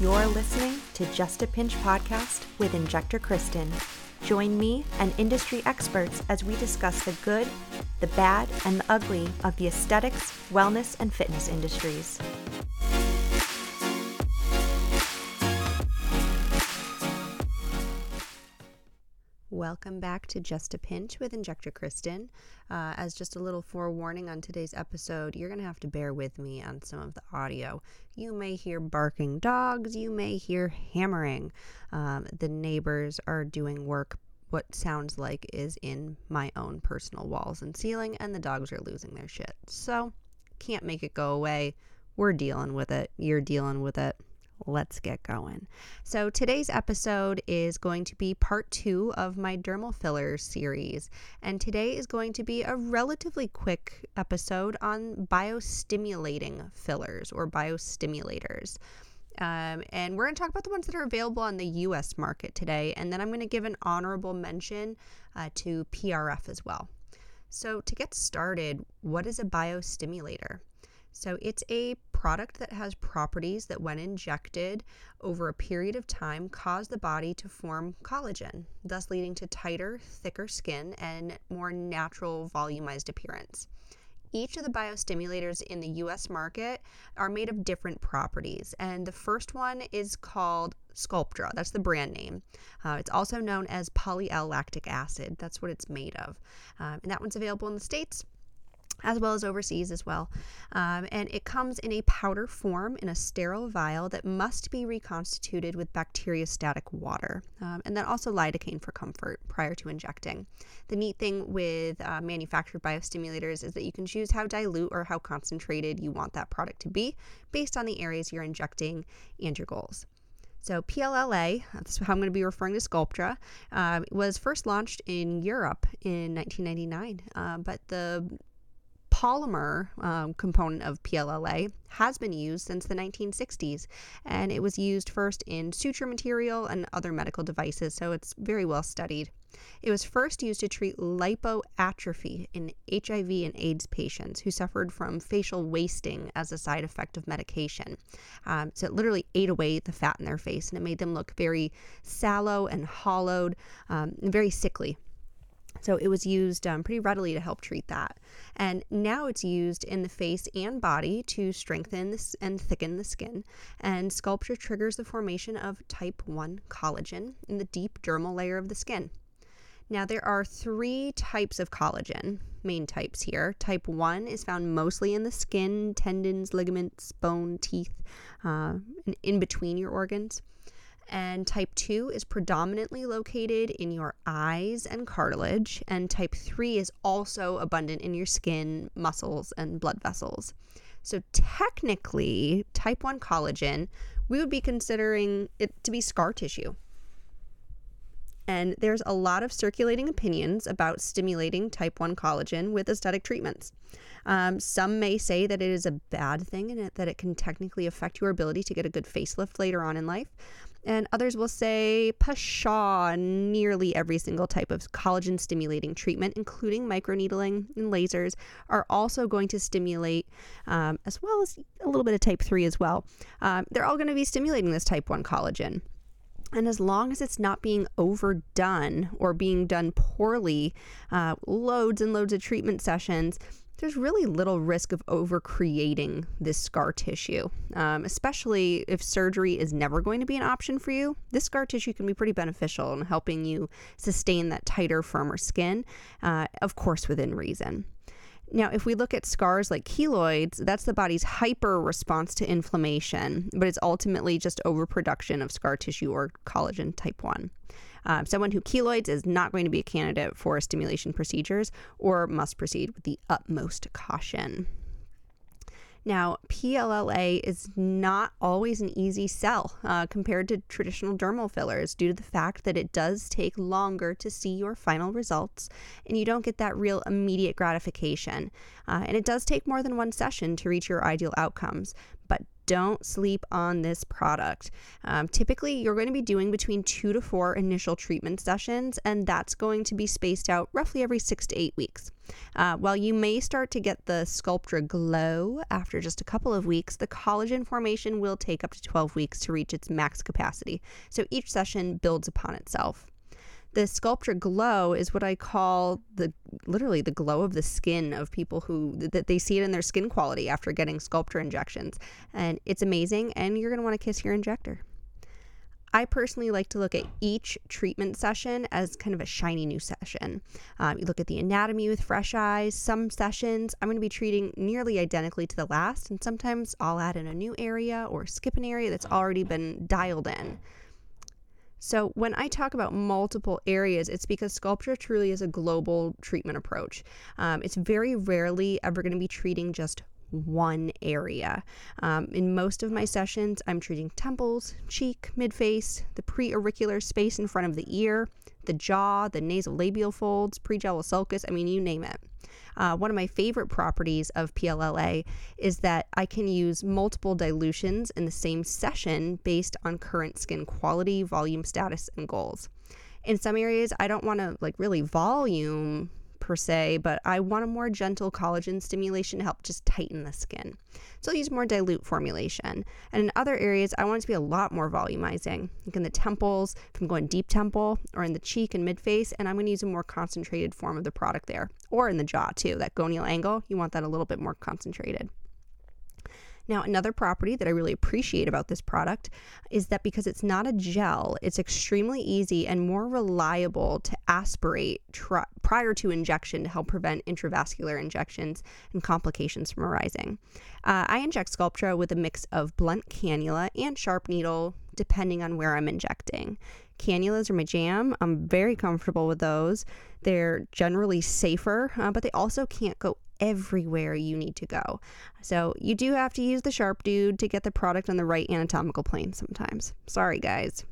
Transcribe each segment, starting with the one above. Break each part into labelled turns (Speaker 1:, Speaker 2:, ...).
Speaker 1: You're listening to Just a Pinch podcast with Injector Kristin. Join me and industry experts as we discuss the good, the bad, and the ugly of the aesthetics, wellness, and fitness industries. Welcome back to Just a Pinch with Injector Kristin. Uh, as just a little forewarning on today's episode, you're going to have to bear with me on some of the audio. You may hear barking dogs, you may hear hammering. Um, the neighbors are doing work, what sounds like is in my own personal walls and ceiling, and the dogs are losing their shit. So, can't make it go away. We're dealing with it. You're dealing with it let's get going. So, today's episode is going to be part two of my dermal fillers series. And today is going to be a relatively quick episode on biostimulating fillers or biostimulators. Um, and we're going to talk about the ones that are available on the US market today. And then I'm going to give an honorable mention uh, to PRF as well. So, to get started, what is a biostimulator? So it's a product that has properties that, when injected over a period of time, cause the body to form collagen, thus leading to tighter, thicker skin and more natural, volumized appearance. Each of the biostimulators in the US market are made of different properties, and the first one is called Sculptra. That's the brand name. Uh, it's also known as poly L lactic acid. That's what it's made of. Um, and that one's available in the States as well as overseas as well. Um, and it comes in a powder form in a sterile vial that must be reconstituted with bacteriostatic water, um, and then also lidocaine for comfort prior to injecting. The neat thing with uh, manufactured biostimulators is that you can choose how dilute or how concentrated you want that product to be based on the areas you're injecting and your goals. So PLLA, that's how I'm going to be referring to Sculptra, uh, was first launched in Europe in 1999, uh, but the polymer um, component of PLLA has been used since the 1960s, and it was used first in suture material and other medical devices, so it's very well studied. It was first used to treat lipoatrophy in HIV and AIDS patients who suffered from facial wasting as a side effect of medication. Um, so it literally ate away the fat in their face and it made them look very sallow and hollowed um, and very sickly. So it was used um, pretty readily to help treat that. And now it's used in the face and body to strengthen and thicken the skin. And Sculptra triggers the formation of type 1 collagen in the deep dermal layer of the skin. Now, there are three types of collagen, main types here. Type 1 is found mostly in the skin, tendons, ligaments, bone, teeth, uh, in between your organs and type 2 is predominantly located in your eyes and cartilage, and type 3 is also abundant in your skin, muscles, and blood vessels. So, technically, type 1 collagen, we would be considering it to be scar tissue. And there's a lot of circulating opinions about stimulating type 1 collagen with aesthetic treatments. Um, some may say that it is a bad thing and that it can technically affect your ability to get a good facelift later on in life. And others will say pshaw, nearly every single type of collagen stimulating treatment, including microneedling and lasers, are also going to stimulate, um, as well as a little bit of type 3 as well. Um, they're all going to be stimulating this type 1 collagen. And as long as it's not being overdone or being done poorly, uh, loads and loads of treatment sessions, there's really little risk of overcreating this scar tissue, um, especially if surgery is never going to be an option for you. This scar tissue can be pretty beneficial in helping you sustain that tighter, firmer skin, uh, of course, within reason. Now, if we look at scars like keloids, that's the body's hyper response to inflammation, but it's ultimately just overproduction of scar tissue or collagen type 1. Um, someone who keloids is not going to be a candidate for stimulation procedures or must proceed with the utmost caution. Now, PLLA is not always an easy sell uh, compared to traditional dermal fillers due to the fact that it does take longer to see your final results and you don't get that real immediate gratification. Uh, and it does take more than one session to reach your ideal outcomes. But don't sleep on this product. Um, typically, you're going to be doing between two to four initial treatment sessions, and that's going to be spaced out roughly every six to eight weeks. Uh, while you may start to get the Sculptra glow after just a couple of weeks, the collagen formation will take up to 12 weeks to reach its max capacity. So each session builds upon itself the Sculptra glow is what I call the literally the glow of the skin of people who that they see it in their skin quality after getting Sculptra injections. And it's amazing and you're going to want to kiss your injector. I personally like to look at each treatment session as kind of a shiny new session. Um, you look at the anatomy with fresh eyes. Some sessions I'm going to be treating nearly identically to the last, and sometimes I'll add in a new area or skip an area that's already been dialed in. So, when I talk about multiple areas, it's because Sculptra truly is a global treatment approach. Um, it's very rarely ever going to be treating just one area. Um, in most of my sessions, I'm treating temples, cheek, midface, the preauricular space in front of the ear, the jaw, the nasolabial folds, prejowl sulcus, I mean, you name it. Uh, one of my favorite properties of PLLA is that I can use multiple dilutions in the same session based on current skin quality, volume status, and goals. In some areas, I don't want to like really volume per se, but I want a more gentle collagen stimulation to help just tighten the skin. So I'll use more dilute formulation. And in other areas, I want it to be a lot more volumizing, like in the temples, if I'm going deep temple, or in the cheek and mid face, and I'm going to use a more concentrated form of the product there, or in the jaw too. That gonial angle, you want that a little bit more concentrated. Now, another property that I really appreciate about this product is that because it's not a gel, it's extremely easy and more reliable to aspirate tri- prior to injection to help prevent intravascular injections and complications from arising. Uh, I inject Sculptra with a mix of blunt cannula and sharp needle, depending on where I'm injecting. Cannulas are my jam. I'm very comfortable with those. They're generally safer, uh, but they also can't go everywhere you need to go. So you do have to use the sharp dude to get the product on the right anatomical plane sometimes. Sorry, guys.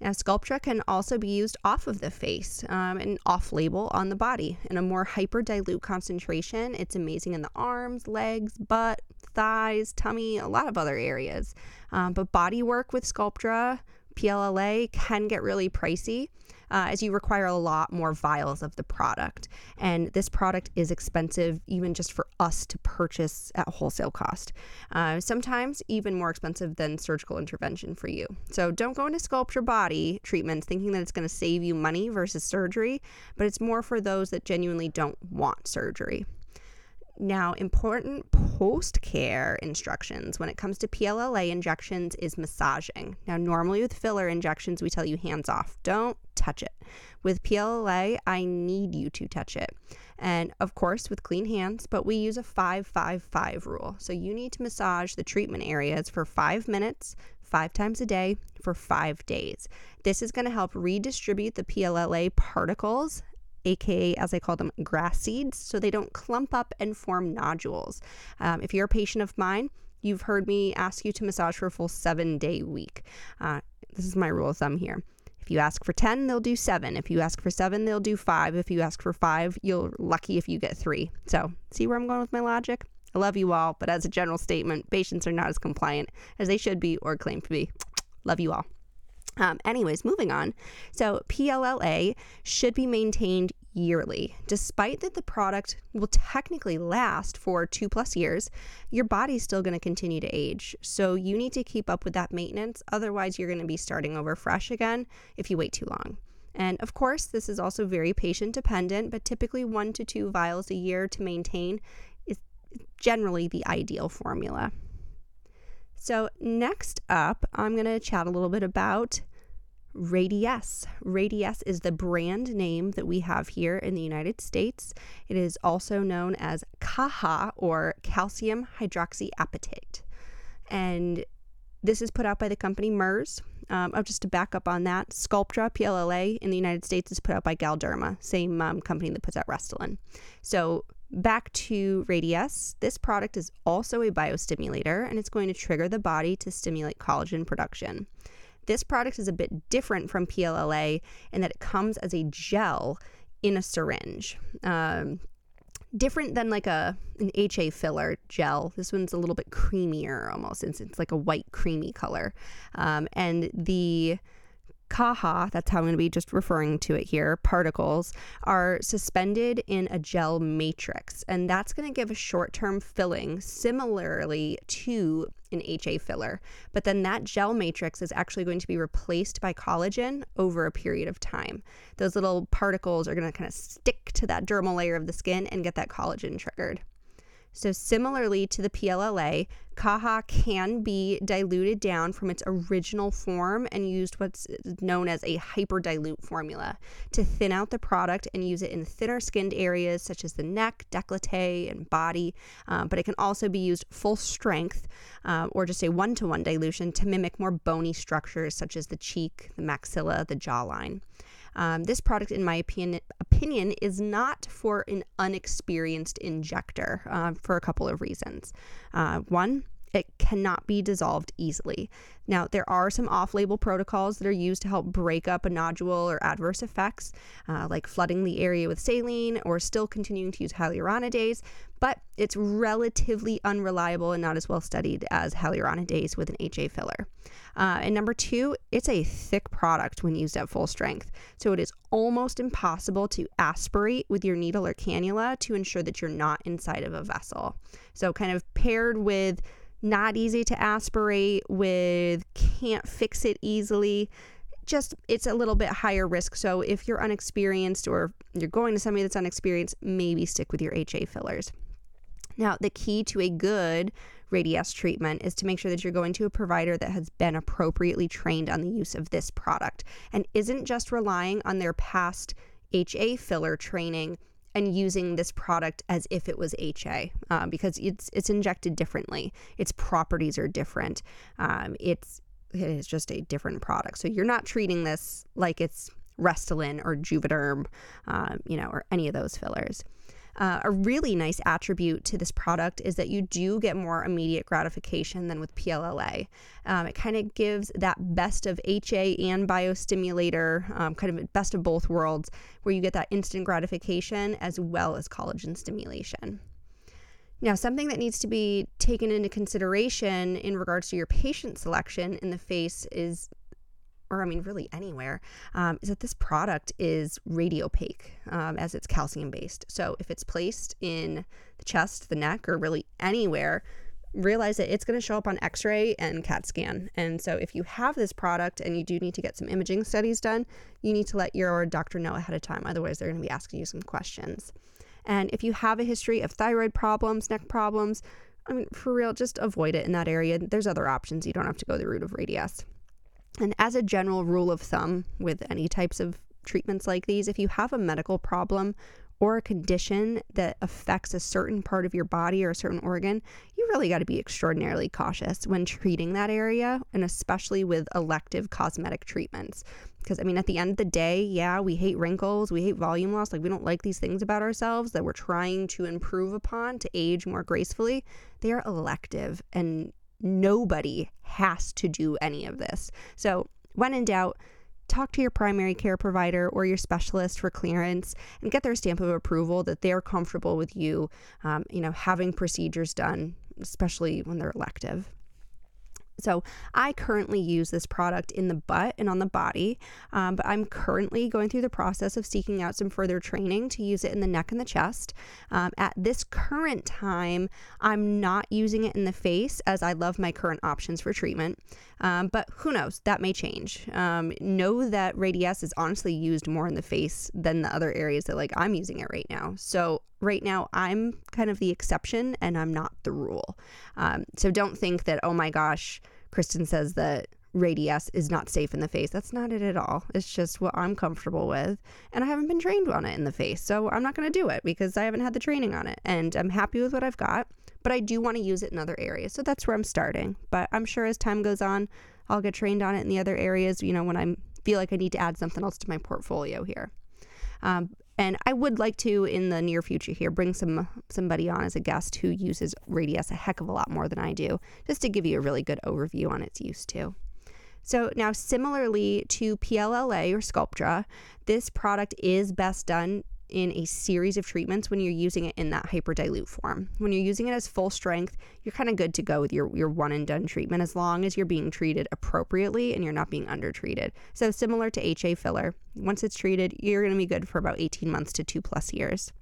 Speaker 1: Now, Sculptra can also be used off of the face um, and off label on the body in a more hyper dilute concentration. It's amazing in the arms, legs, butt, thighs, tummy, a lot of other areas. Um, but body work with Sculptra, PLLA can get really pricey uh, as you require a lot more vials of the product. And this product is expensive even just for us to purchase at wholesale cost. Uh, sometimes even more expensive than surgical intervention for you. So don't go into Sculptra body treatments thinking that it's going to save you money versus surgery, but it's more for those that genuinely don't want surgery. Now, important post care instructions when it comes to PLLA injections is massaging. Now, normally with filler injections, we tell you hands off, don't touch it. With PLLA, I need you to touch it. And of course, with clean hands, but we use a 5 5 5 rule. So you need to massage the treatment areas for five minutes, five times a day for five days. This is going to help redistribute the PLLA particles aka as I call them, grass seeds, so they don't clump up and form nodules. Um, if you're a patient of mine, you've heard me ask you to massage for a full seven day week. Uh, this is my rule of thumb here. If you ask for 10, they'll do seven. If you ask for seven, they'll do five. If you ask for five, you're lucky if you get three. So, see where I'm going with my logic? I love you all, but as a general statement, patients are not as compliant as they should be or claim to be. Love you all. Um, anyways, moving on. So, PLLA should be maintained yearly. Despite that the product will technically last for two plus years, your body's still going to continue to age. So, you need to keep up with that maintenance. Otherwise, you're going to be starting over fresh again if you wait too long. And of course, this is also very patient dependent, but typically one to two vials a year to maintain is generally the ideal formula. So, next up, I'm going to chat a little bit about Radiesse. Radiesse is the brand name that we have here in the United States. It is also known as CAHA or calcium hydroxyapatite. And this is put out by the company Merz. Um, oh, just to back up on that, Sculptra PLLA in the United States is put out by Galderma, same um, company that puts out Restylane. So Back to Radiesse, this product is also a biostimulator and it's going to trigger the body to stimulate collagen production. This product is a bit different from PLLA in that it comes as a gel in a syringe. Um, different than like a an HA filler gel. This one's a little bit creamier almost. It's, it's like a white creamy color. Um, and the CaHa, that's how I'm going to be just referring to it here, particles are suspended in a gel matrix. And that's going to give a short term filling similarly to an HA filler. But then that gel matrix is actually going to be replaced by collagen over a period of time. Those little particles are going to kind of stick to that dermal layer of the skin and get that collagen triggered. So, similarly to the PLLA, CaHa can be diluted down from its original form and used what's known as a hyperdilute formula to thin out the product and use it in thinner skinned areas such as the neck, décolleté, and body. Um, but it can also be used full strength uh, or just a one to one dilution to mimic more bony structures such as the cheek, the maxilla, the jawline. Um, this product, in my opinion, opinion, is not for an unexperienced injector uh, for a couple of reasons. Uh, one, it cannot be dissolved easily. Now, there are some off label protocols that are used to help break up a nodule or adverse effects, uh, like flooding the area with saline or still continuing to use hyaluronidase, but it's relatively unreliable and not as well studied as hyaluronidase with an HA filler. Uh, and number two, it's a thick product when used at full strength. So it is almost impossible to aspirate with your needle or cannula to ensure that you're not inside of a vessel. So, kind of paired with not easy to aspirate with, can't fix it easily. Just it's a little bit higher risk. So if you're unexperienced or you're going to somebody that's unexperienced, maybe stick with your HA fillers. Now, the key to a good Radiesse treatment is to make sure that you're going to a provider that has been appropriately trained on the use of this product and isn't just relying on their past HA filler training and using this product as if it was HA uh, because it's it's injected differently. Its properties are different. Um, it's it is just a different product. So you're not treating this like it's Restylane or Juvederm, um, you know, or any of those fillers. Uh, a really nice attribute to this product is that you do get more immediate gratification than with PLLA. Um, it kind of gives that best of HA and biostimulator, um, kind of best of both worlds, where you get that instant gratification as well as collagen stimulation. Now, something that needs to be taken into consideration in regards to your patient selection in the face is or I mean, really anywhere, um, is that this product is radiopaque um, as it's calcium based. So if it's placed in the chest, the neck, or really anywhere, realize that it's going to show up on x ray and CAT scan. And so if you have this product and you do need to get some imaging studies done, you need to let your doctor know ahead of time. Otherwise, they're going to be asking you some questions. And if you have a history of thyroid problems, neck problems, I mean, for real, just avoid it in that area. There's other options. You don't have to go the route of Radiesse. And as a general rule of thumb with any types of treatments like these, if you have a medical problem or a condition that affects a certain part of your body or a certain organ, you really got to be extraordinarily cautious when treating that area, and especially with elective cosmetic treatments. Because, I mean, at the end of the day, yeah, we hate wrinkles, we hate volume loss, like we don't like these things about ourselves that we're trying to improve upon to age more gracefully. They are elective and nobody has to do any of this. So, when in doubt, talk to your primary care provider or your specialist for clearance and get their stamp of approval that they're comfortable with you, um, you know, having procedures done, especially when they're elective. So I currently use this product in the butt and on the body, um, but I'm currently going through the process of seeking out some further training to use it in the neck and the chest. Um, at this current time, I'm not using it in the face as I love my current options for treatment. Um, but who knows? That may change. Um, know that Radiesse is honestly used more in the face than the other areas that like I'm using it right now. So right now I'm kind of the exception and I'm not the rule. Um, so don't think that oh my gosh, Kristin says that Radiesse is not safe in the face. That's not it at all. It's just what I'm comfortable with. And I haven't been trained on it in the face. So I'm not going to do it because I haven't had the training on it. And I'm happy with what I've got but I do want to use it in other areas. So that's where I'm starting. But I'm sure as time goes on, I'll get trained on it in the other areas, you know, when I feel like I need to add something else to my portfolio here. Um, and I would like to, in the near future here, bring some somebody on as a guest who uses Radiesse a heck of a lot more than I do, just to give you a really good overview on its use too. So now, similarly to PLLA or Sculptra, this product is best done in a series of treatments when you're using it in that hyperdilute form. When you're using it as full strength, you're kind of good to go with your, your one and done treatment as long as you're being treated appropriately and you're not being undertreated. So, similar to HA filler, once it's treated, you're going to be good for about 18 months to two plus years.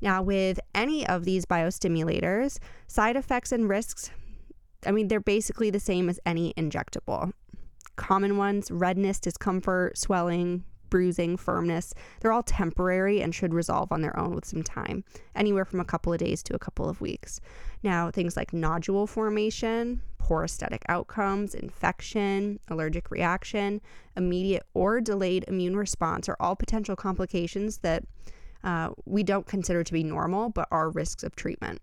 Speaker 1: Now, with any of these biostimulators, side effects and risks, I mean, they're basically the same as any injectable. Common ones redness, discomfort, swelling, bruising, firmness, they're all temporary and should resolve on their own with some time, anywhere from a couple of days to a couple of weeks. Now, things like nodule formation, poor aesthetic outcomes, infection, allergic reaction, immediate or delayed immune response are all potential complications that uh, we don't consider to be normal but are risks of treatment.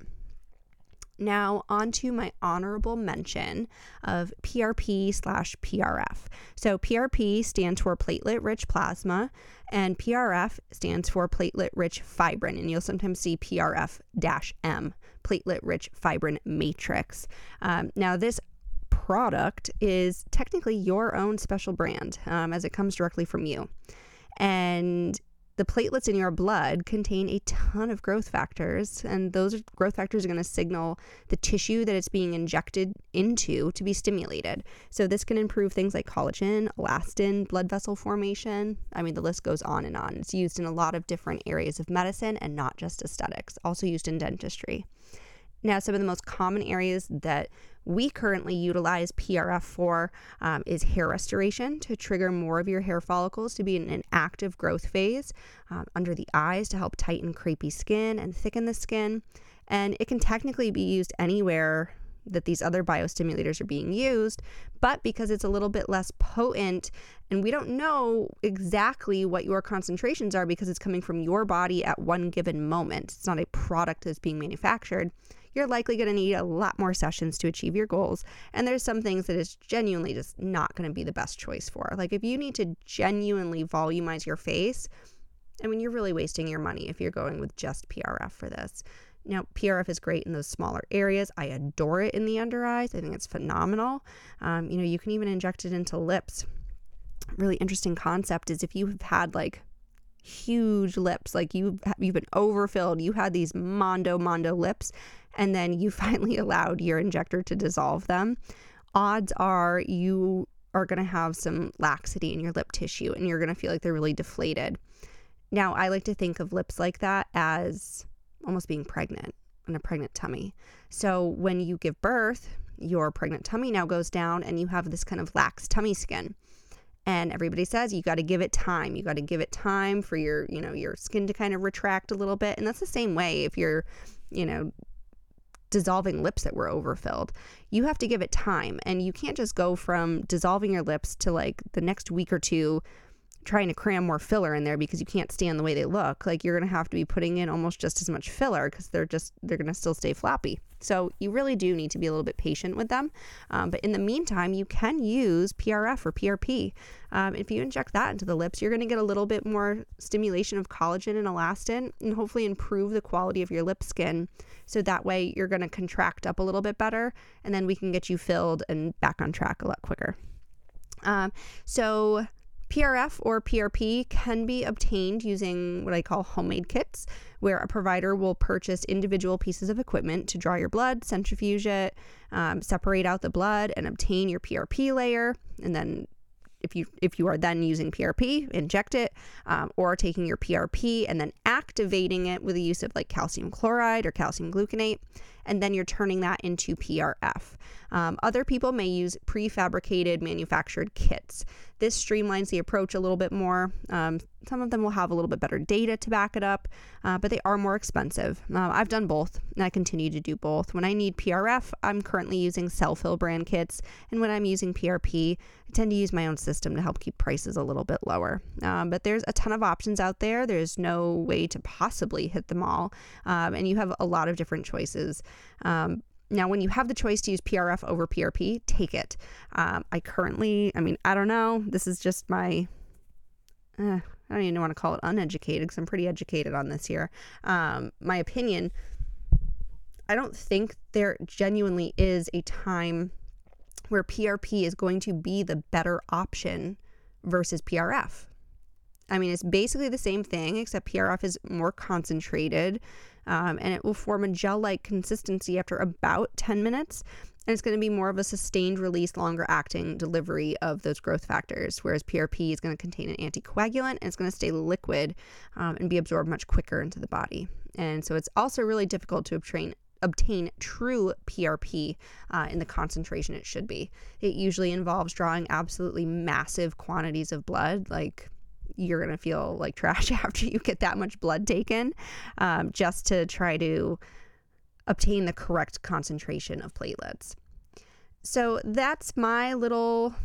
Speaker 1: Now, on to my honorable mention of PRP slash PRF. So, PRP stands for platelet rich plasma, and PRF stands for platelet rich fibrin. And you'll sometimes see PRF M, platelet rich fibrin matrix. Um, now, this product is technically your own special brand um, as it comes directly from you. And the platelets in your blood contain a ton of growth factors, and those growth factors are going to signal the tissue that it's being injected into to be stimulated. So, this can improve things like collagen, elastin, blood vessel formation. I mean, the list goes on and on. It's used in a lot of different areas of medicine and not just aesthetics, also used in dentistry. Now, some of the most common areas that we currently utilize PRF for um, is hair restoration to trigger more of your hair follicles to be in an active growth phase, um, under the eyes to help tighten crepey skin and thicken the skin. And it can technically be used anywhere that these other biostimulators are being used, but because it's a little bit less potent and we don't know exactly what your concentrations are because it's coming from your body at one given moment, it's not a product that's being manufactured you're likely going to need a lot more sessions to achieve your goals. And there's some things that is genuinely just not going to be the best choice for. Like if you need to genuinely volumize your face, I mean, you're really wasting your money if you're going with just PRF for this. Now, PRF is great in those smaller areas. I adore it in the under eyes. I think it's phenomenal. Um, you know, you can even inject it into lips. Really interesting concept is if you've had like huge lips, like you you've been overfilled, you had these mondo mondo lips, and then you finally allowed your injector to dissolve them, odds are you are going to have some laxity in your lip tissue and you're going to feel like they're really deflated. Now, I like to think of lips like that as almost being pregnant in a pregnant tummy. So when you give birth, your pregnant tummy now goes down and you have this kind of lax tummy skin. And everybody says you got to give it time. You got to give it time for your, you know, your skin to kind of retract a little bit. And that's the same way if you're, you know, dissolving lips that were overfilled. You have to give it time and you can't just go from dissolving your lips to like the next week or two trying to cram more filler in there because you can't stand the way they look. Like you're going to have to be putting in almost just as much filler because they're just they're going to still stay floppy. So you really do need to be a little bit patient with them. Um, but in the meantime, you can use PRF or PRP. Um, if you inject that into the lips, you're going to get a little bit more stimulation of collagen and elastin and hopefully improve the quality of your lip skin. So that way you're going to contract up a little bit better and then we can get you filled and back on track a lot quicker. Um, so PRF or PRP can be obtained using what I call homemade kits, where a provider will purchase individual pieces of equipment to draw your blood, centrifuge it, um, separate out the blood, and obtain your PRP layer, and then if you if you are then using PRP, inject it, um, or taking your PRP and then activating it with the use of like calcium chloride or calcium gluconate, and then you're turning that into PRF. Um, other people may use prefabricated manufactured kits. This streamlines the approach a little bit more. Um, some of them will have a little bit better data to back it up, uh, but they are more expensive. Uh, I've done both, and I continue to do both. When I need PRF, I'm currently using Selphyl brand kits, and when I'm using PRP, I tend to use my own system to help keep prices a little bit lower. Um, but there's a ton of options out there. There's no way to possibly hit them all, um, and you have a lot of different choices. Um, now, when you have the choice to use PRF over PRP, take it. Um, I currently, I mean, I don't know. This is just my, eh, I don't even want to call it uneducated because I'm pretty educated on this here. Um, my opinion, I don't think there genuinely is a time where PRP is going to be the better option versus PRF. I mean, it's basically the same thing, except PRF is more concentrated um, and it will form a gel like consistency after about 10 minutes. And it's going to be more of a sustained release, longer acting delivery of those growth factors, whereas PRP is going to contain an anticoagulant and it's going to stay liquid um, and be absorbed much quicker into the body. And so it's also really difficult to obtain obtain true PRP uh, in the concentration it should be. It usually involves drawing absolutely massive quantities of blood, like you're going to feel like trash after you get that much blood taken, um, just to try to obtain the correct concentration of platelets. So that's my little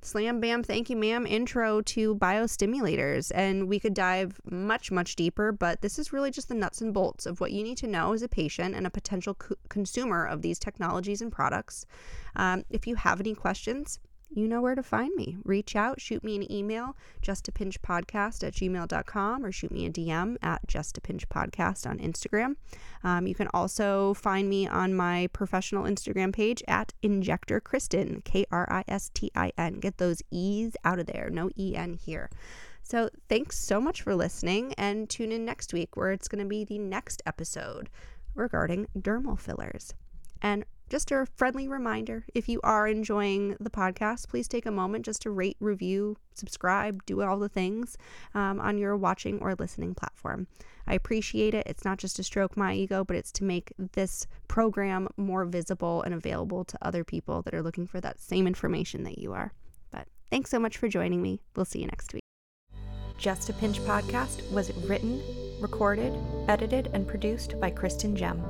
Speaker 1: slam bam thank you ma'am intro to biostimulators and we could dive much much deeper but this is really just the nuts and bolts of what you need to know as a patient and a potential co- consumer of these technologies and products um, if you have any questions you know where to find me. Reach out, shoot me an email, justapinchpodcast at gmail.com, or shoot me a DM at justapinchpodcast on Instagram. Um, you can also find me on my professional Instagram page at Injector K R I S T I N. Get those E's out of there, no E N here. So thanks so much for listening, and tune in next week where it's going to be the next episode regarding dermal fillers. And just a friendly reminder if you are enjoying the podcast, please take a moment just to rate, review, subscribe, do all the things um, on your watching or listening platform. I appreciate it. It's not just to stroke my ego, but it's to make this program more visible and available to other people that are looking for that same information that you are. But thanks so much for joining me. We'll see you next week. Just a Pinch podcast was written, recorded, edited, and produced by Kristin Gem.